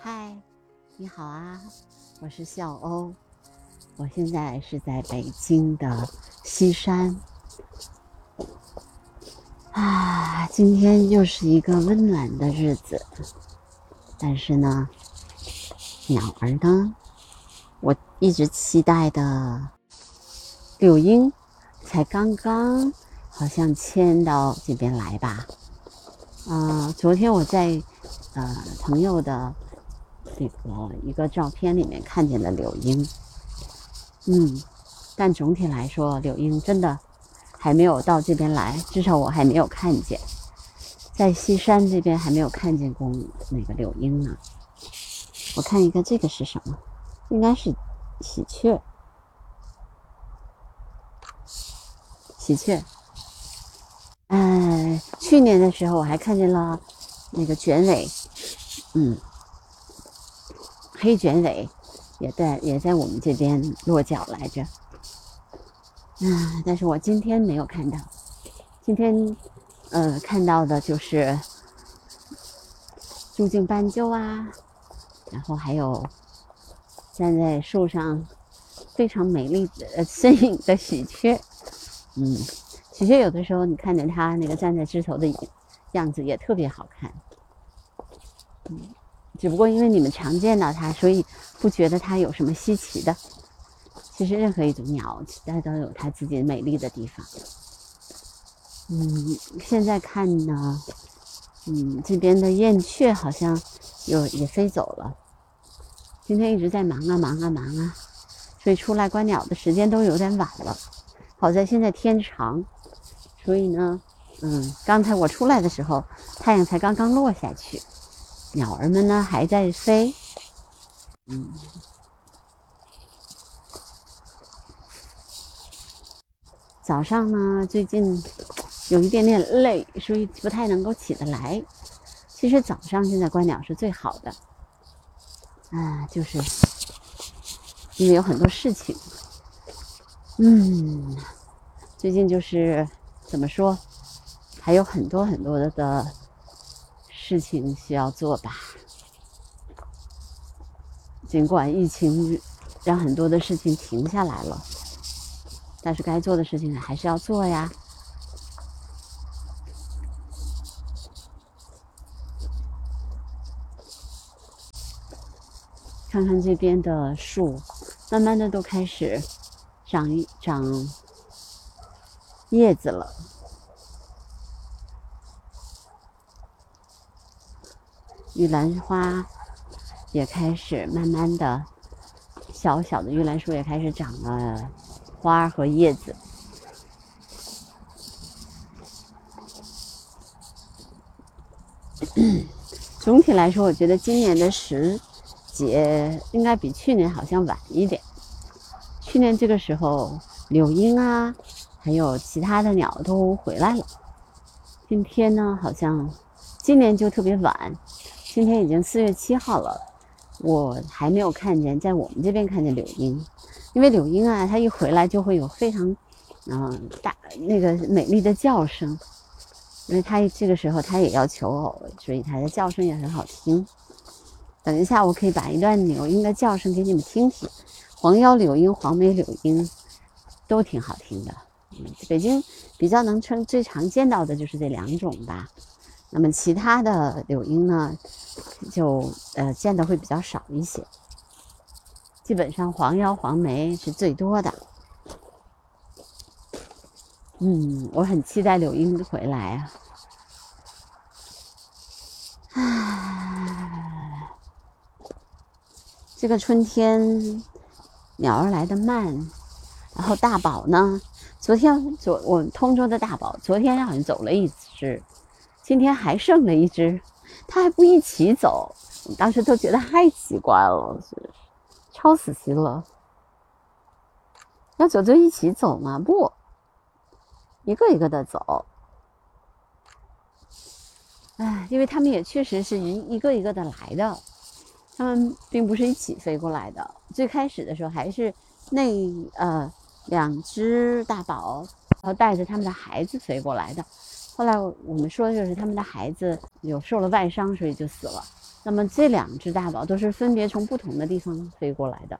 嗨，你好啊，我是笑欧，我现在是在北京的西山。啊，今天又是一个温暖的日子，但是呢，鸟儿呢，我一直期待的柳莺，才刚刚好像迁到这边来吧。啊，昨天我在呃朋友的那个一个照片里面看见的柳莺，嗯，但总体来说，柳莺真的还没有到这边来，至少我还没有看见，在西山这边还没有看见过那个柳莺呢。我看一个，这个是什么？应该是喜鹊，喜鹊。哎，去年的时候我还看见了那个卷尾，嗯，黑卷尾也在也在我们这边落脚来着。嗯，但是我今天没有看到，今天呃看到的就是朱颈斑鸠啊，然后还有站在树上非常美丽的身影的喜鹊，嗯。喜鹊有的时候，你看见它那个站在枝头的样子也特别好看，嗯，只不过因为你们常见到它，所以不觉得它有什么稀奇的。其实任何一种鸟，它都有它自己美丽的地方。嗯，现在看呢，嗯，这边的燕雀好像有也飞走了。今天一直在忙啊忙啊忙啊，所以出来观鸟的时间都有点晚了。好在现在天长。所以呢，嗯，刚才我出来的时候，太阳才刚刚落下去，鸟儿们呢还在飞，嗯，早上呢最近有一点点累，所以不太能够起得来。其实早上现在观鸟是最好的，啊，就是因为有很多事情，嗯，最近就是。怎么说？还有很多很多的的事情需要做吧。尽管疫情让很多的事情停下来了，但是该做的事情还是要做呀。看看这边的树，慢慢的都开始长一长。叶子了，玉兰花也开始慢慢的，小小的玉兰树也开始长了花和叶子。总体来说，我觉得今年的时节应该比去年好像晚一点。去年这个时候，柳莺啊。还有其他的鸟都回来了。今天呢，好像今年就特别晚。今天已经四月七号了，我还没有看见在我们这边看见柳莺。因为柳莺啊，它一回来就会有非常嗯大那个美丽的叫声。因为它这个时候它也要求偶，所以它的叫声也很好听。等一下，我可以把一段柳莺的叫声给你们听听。黄腰柳莺、黄眉柳莺都挺好听的。北京比较能称最常见到的就是这两种吧，那么其他的柳莺呢，就呃见的会比较少一些。基本上黄腰黄眉是最多的。嗯，我很期待柳莺回来啊！唉，这个春天鸟儿来的慢，然后大宝呢？昨天昨我通州的大宝，昨天好像走了一只，今天还剩了一只，它还不一起走，当时都觉得太奇怪了，是超死心了。要走就一起走嘛？不，一个一个的走。哎，因为他们也确实是一一个一个的来的，他们并不是一起飞过来的。最开始的时候还是那呃。两只大宝，然后带着他们的孩子飞过来的。后来我们说，就是他们的孩子有受了外伤，所以就死了。那么这两只大宝都是分别从不同的地方飞过来的。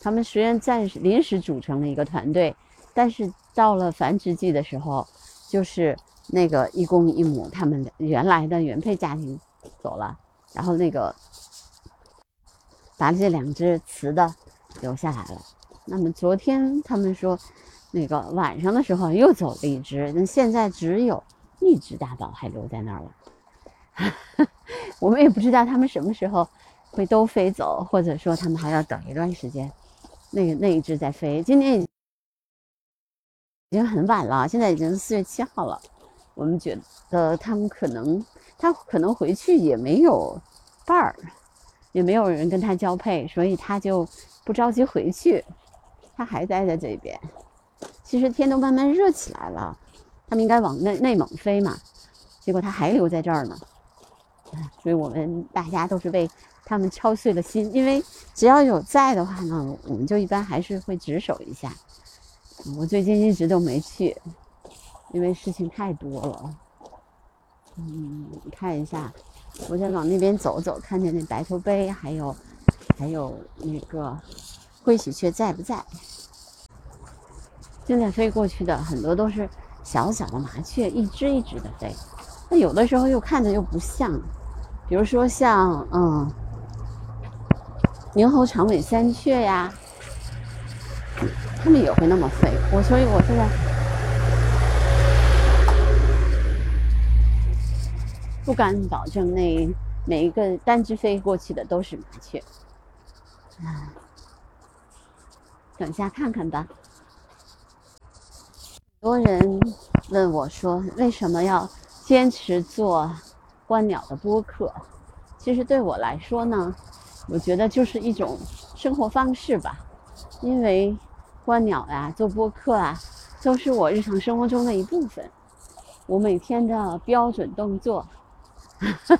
他们虽然暂时临时组成了一个团队，但是到了繁殖季的时候，就是那个一公一母，他们原来的原配家庭走了，然后那个把这两只雌的留下来了。那么昨天他们说，那个晚上的时候又走了一只，那现在只有一只大宝还留在那儿了。我们也不知道他们什么时候会都飞走，或者说他们还要等一段时间。那个那一只在飞，今年已经很晚了，现在已经四月七号了。我们觉得他们可能，他可能回去也没有伴儿，也没有人跟他交配，所以他就不着急回去，他还待在这边。其实天都慢慢热起来了，他们应该往内内蒙飞嘛，结果他还留在这儿呢。所以我们大家都是为。他们敲碎了心，因为只要有在的话呢，我们就一般还是会值守一下。我最近一直都没去，因为事情太多了。嗯，看一下，我再往那边走走，看见那白头杯，还有还有那个灰喜鹊在不在？现在飞过去的很多都是小小的麻雀，一只一只的飞。那有的时候又看着又不像，比如说像嗯。猕猴长尾三雀呀，它们也会那么飞。我所以，我现在不敢保证那每一个单只飞过去的都是麻雀。唉，等下看看吧。很多人问我说：“为什么要坚持做观鸟的播客？”其实对我来说呢。我觉得就是一种生活方式吧，因为观鸟呀、做播客啊，都是我日常生活中的一部分，我每天的标准动作，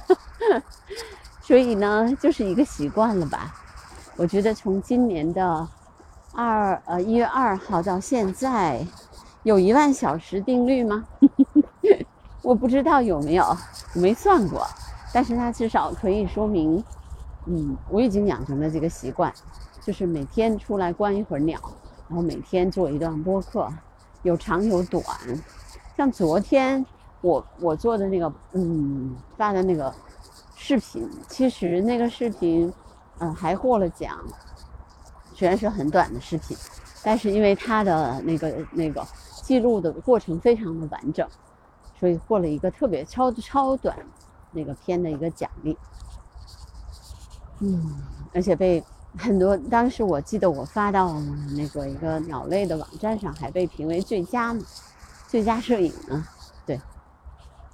所以呢，就是一个习惯了吧。我觉得从今年的二呃一月二号到现在，有一万小时定律吗？我不知道有没有，我没算过，但是它至少可以说明。嗯，我已经养成了这个习惯，就是每天出来观一会儿鸟，然后每天做一段播客，有长有短。像昨天我我做的那个嗯发的那个视频，其实那个视频嗯还获了奖，虽然是很短的视频，但是因为它的那个那个记录的过程非常的完整，所以获了一个特别超超短那个片的一个奖励。嗯，而且被很多，当时我记得我发到那个一个鸟类的网站上，还被评为最佳呢，最佳摄影呢。对，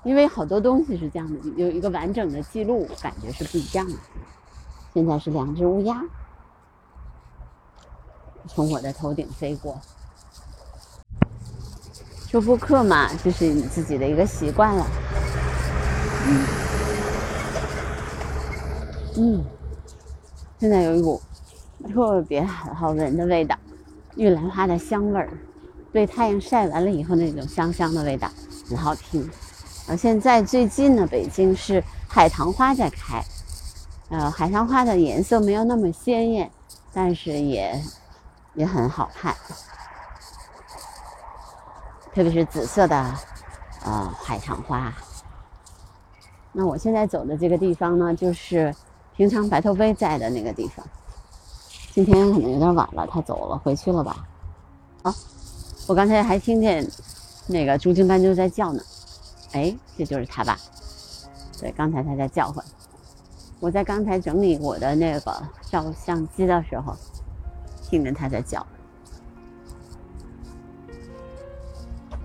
因为好多东西是这样的，有一个完整的记录，感觉是不一样的。现在是两只乌鸦从我的头顶飞过，做播客嘛，就是你自己的一个习惯了。嗯，嗯。现在有一股特别好闻的味道，玉兰花的香味儿，被太阳晒完了以后那种香香的味道，很好听。呃，现在最近呢，北京是海棠花在开，呃，海棠花的颜色没有那么鲜艳，但是也也很好看，特别是紫色的呃海棠花。那我现在走的这个地方呢，就是。平常白头杯在的那个地方，今天可能有点晚了，他走了，回去了吧？啊，我刚才还听见那个朱金斑鸠在叫呢。哎，这就是他吧？对，刚才他在叫唤。我在刚才整理我的那个照相机的时候，听见他在叫。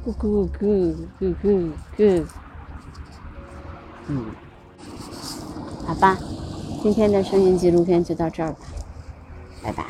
咕咕咕咕咕咕。嗯，好吧。今天的声音纪录片就到这儿吧，拜拜。